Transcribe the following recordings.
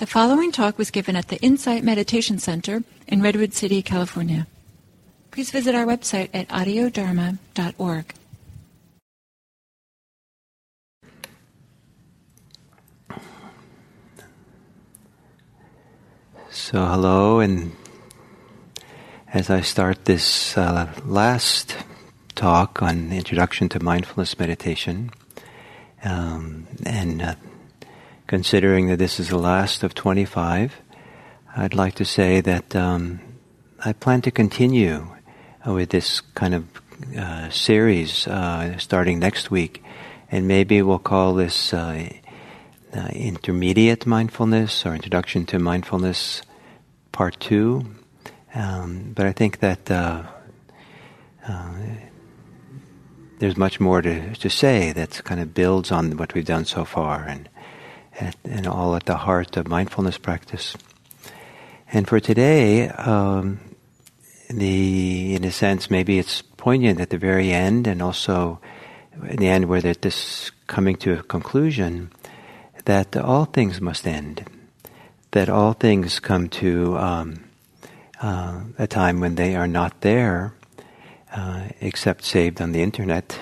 The following talk was given at the Insight Meditation Center in Redwood City, California. Please visit our website at audiodharma.org. So, hello, and as I start this uh, last talk on Introduction to Mindfulness Meditation, um, and uh, considering that this is the last of 25, I'd like to say that um, I plan to continue with this kind of uh, series uh, starting next week, and maybe we'll call this uh, uh intermediate mindfulness or introduction to mindfulness part two. Um, but I think that uh, uh, there's much more to, to say that kind of builds on what we've done so far and at, and all at the heart of mindfulness practice. And for today, um, the in a sense, maybe it's poignant at the very end, and also in the end, where this coming to a conclusion that all things must end, that all things come to um, uh, a time when they are not there, uh, except saved on the internet,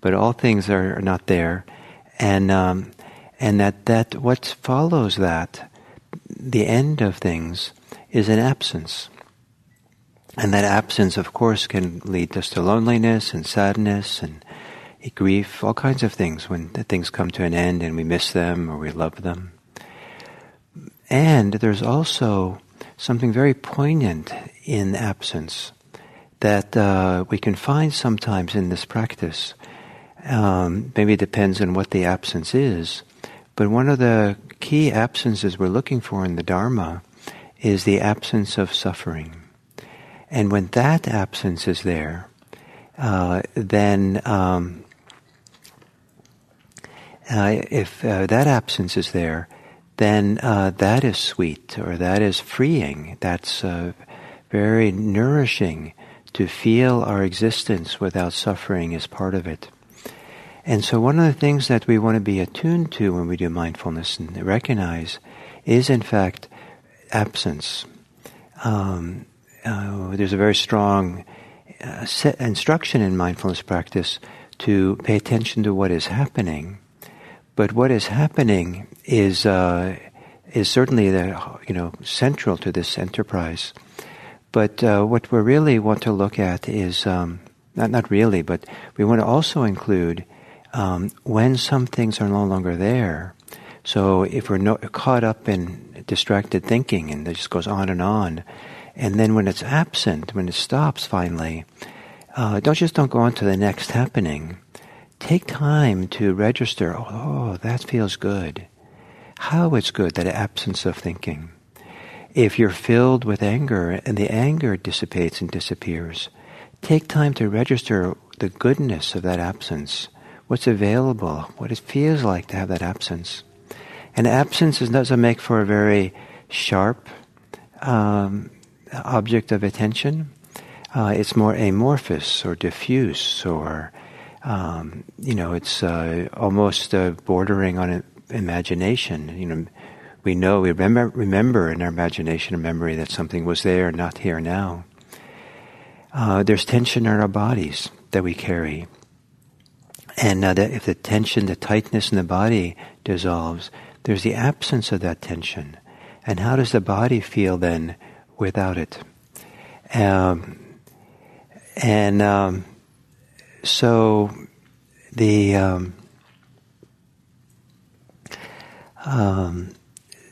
but all things are, not there, and um, and that, that what follows that, the end of things, is an absence. And that absence, of course, can lead us to loneliness and sadness and grief, all kinds of things when things come to an end and we miss them or we love them. And there's also something very poignant in absence that uh, we can find sometimes in this practice. Um, maybe it depends on what the absence is, but one of the key absences we're looking for in the Dharma is the absence of suffering. And when that absence is there, uh, then um, uh, if uh, that absence is there, then uh, that is sweet or that is freeing. That's uh, very nourishing to feel our existence without suffering is part of it. And so, one of the things that we want to be attuned to when we do mindfulness and recognize is, in fact, absence. Um, uh, there's a very strong uh, instruction in mindfulness practice to pay attention to what is happening. But what is happening is uh, is certainly the, you know central to this enterprise. But uh, what we really want to look at is um, not not really, but we want to also include um, when some things are no longer there. So if we're no, caught up in distracted thinking and it just goes on and on, and then when it's absent, when it stops finally, uh, don't just don't go on to the next happening. Take time to register. Oh, that feels good. How it's good that absence of thinking. If you're filled with anger and the anger dissipates and disappears, take time to register the goodness of that absence what's available, what it feels like to have that absence. And absence doesn't make for a very sharp um, object of attention. Uh, it's more amorphous or diffuse, or um, you know, it's uh, almost uh, bordering on imagination. You know, we know we remember remember in our imagination and memory that something was there, not here now. Uh, there's tension in our bodies that we carry. And now that if the tension, the tightness in the body dissolves, there's the absence of that tension. And how does the body feel then without it? Um, and um, so the um, um,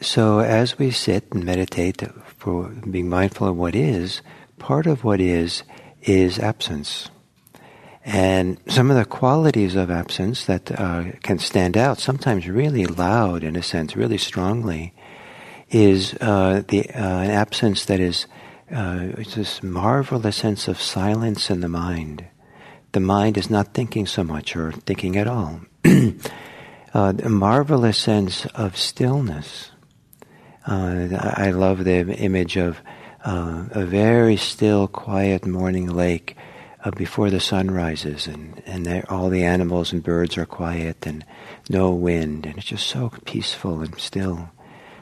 so as we sit and meditate for being mindful of what is, part of what is is absence. And some of the qualities of absence that uh, can stand out, sometimes really loud in a sense, really strongly, is uh, the uh, an absence that is uh, this marvelous sense of silence in the mind. The mind is not thinking so much or thinking at all. Uh, a marvelous sense of stillness. Uh, I love the image of a very still, quiet morning lake uh, before the sun rises, and, and all the animals and birds are quiet, and no wind, and it's just so peaceful and still.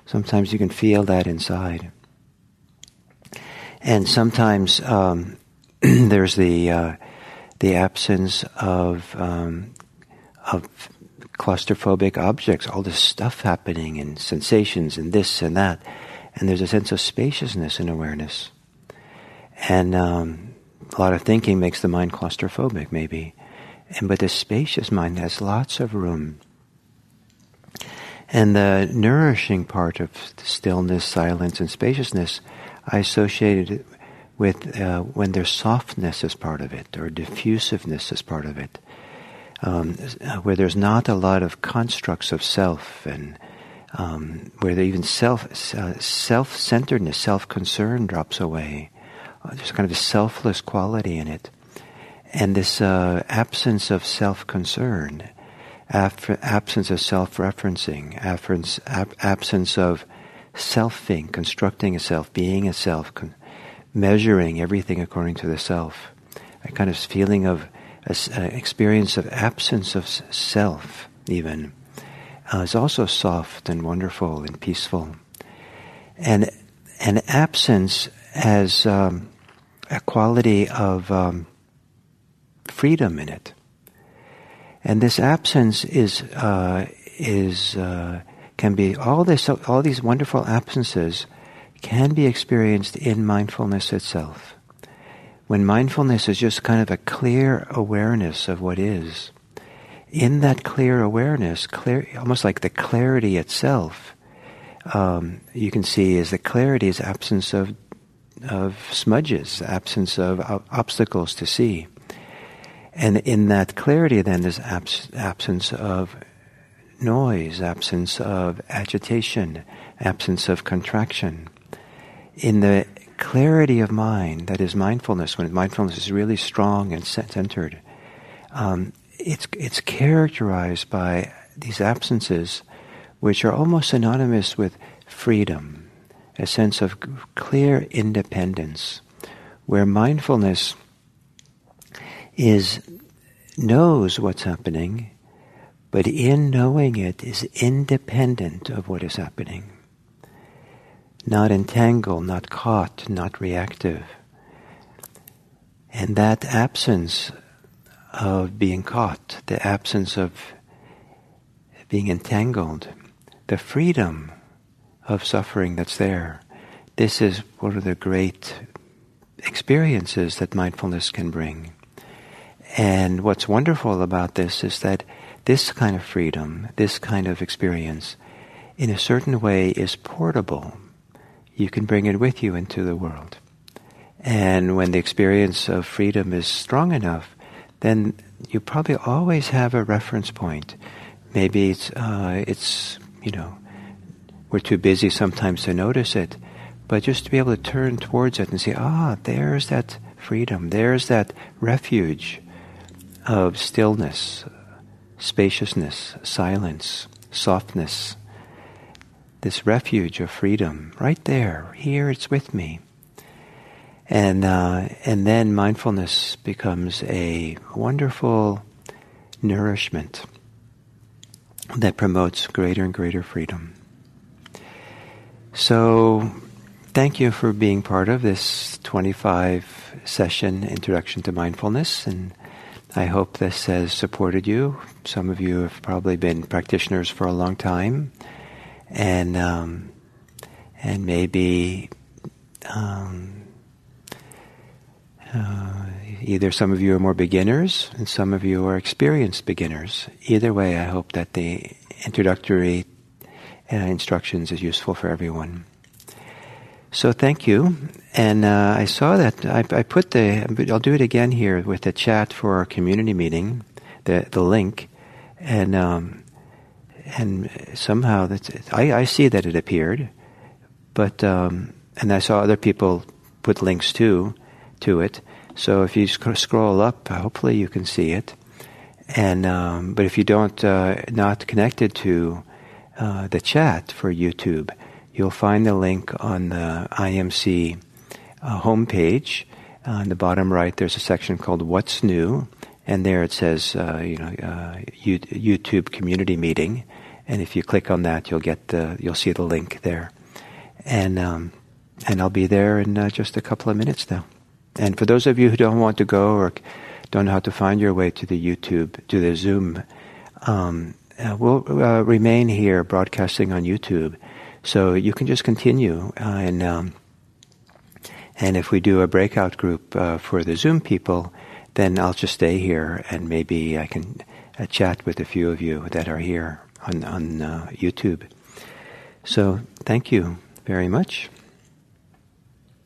Sometimes you can feel that inside. And sometimes um, there's the uh, the absence of um, of claustrophobic objects, all this stuff happening and sensations and this and that, and there's a sense of spaciousness and awareness. And um, a lot of thinking makes the mind claustrophobic, maybe, and but the spacious mind has lots of room. And the nourishing part of stillness, silence, and spaciousness, I associated with uh, when there's softness as part of it, or diffusiveness as part of it, um, where there's not a lot of constructs of self, and um, where even self uh, self-centeredness, self-concern drops away. Uh, there's kind of a selfless quality in it, and this uh, absence of self-concern, af- absence of self-referencing, ab- absence of selfing, constructing a self, being a self. Con- measuring everything according to the self, a kind of feeling of an experience of absence of self, even, uh, is also soft and wonderful and peaceful. And an absence has um, a quality of um, freedom in it. And this absence is uh, is uh, can be all this all these wonderful absences can be experienced in mindfulness itself. When mindfulness is just kind of a clear awareness of what is, in that clear awareness, clear, almost like the clarity itself, um, you can see is the clarity is absence of of smudges, absence of obstacles to see. And in that clarity, then, there's abs- absence of noise, absence of agitation, absence of contraction in the clarity of mind, that is mindfulness, when mindfulness is really strong and centered, um, it's, it's characterized by these absences which are almost synonymous with freedom, a sense of clear independence, where mindfulness is knows what's happening, but in knowing it is independent of what is happening not entangled, not caught, not reactive. And that absence of being caught, the absence of being entangled, the freedom of suffering that's there, this is one of the great experiences that mindfulness can bring. And what's wonderful about this is that this kind of freedom, this kind of experience, in a certain way is portable you can bring it with you into the world. And when the experience of freedom is strong enough, then you probably always have a reference point. Maybe it's, uh, it's, you know, we're too busy sometimes to notice it, but just to be able to turn towards it and say, ah, there's that freedom, there's that refuge of stillness, spaciousness, silence, softness, this refuge of freedom right there. Here it's with me. And, uh, and then mindfulness becomes a wonderful nourishment that promotes greater and greater freedom. So, thank you for being part of this 25 session introduction to mindfulness. And I hope this has supported you. Some of you have probably been practitioners for a long time and um, and maybe um, uh, either some of you are more beginners and some of you are experienced beginners. Either way, I hope that the introductory uh, instructions is useful for everyone. So thank you. And uh, I saw that I, I, put the. I'll do it again here with the chat for our community meeting, the the link, and. Um, and somehow that's I, I see that it appeared, but um, and I saw other people put links to to it. So if you sc- scroll up, hopefully you can see it. And um, but if you don't uh, not connected to uh, the chat for YouTube, you'll find the link on the IMC uh, homepage. on the bottom right, there's a section called "What's New," and there it says, uh, you know, uh, YouTube community meeting, and if you click on that, you'll get the you'll see the link there, and um, and I'll be there in uh, just a couple of minutes now. And for those of you who don't want to go or don't know how to find your way to the YouTube to the Zoom, um, uh, we'll uh, remain here broadcasting on YouTube, so you can just continue uh, and. Um, and if we do a breakout group uh, for the Zoom people, then I'll just stay here and maybe I can uh, chat with a few of you that are here on, on uh, YouTube. So thank you very much.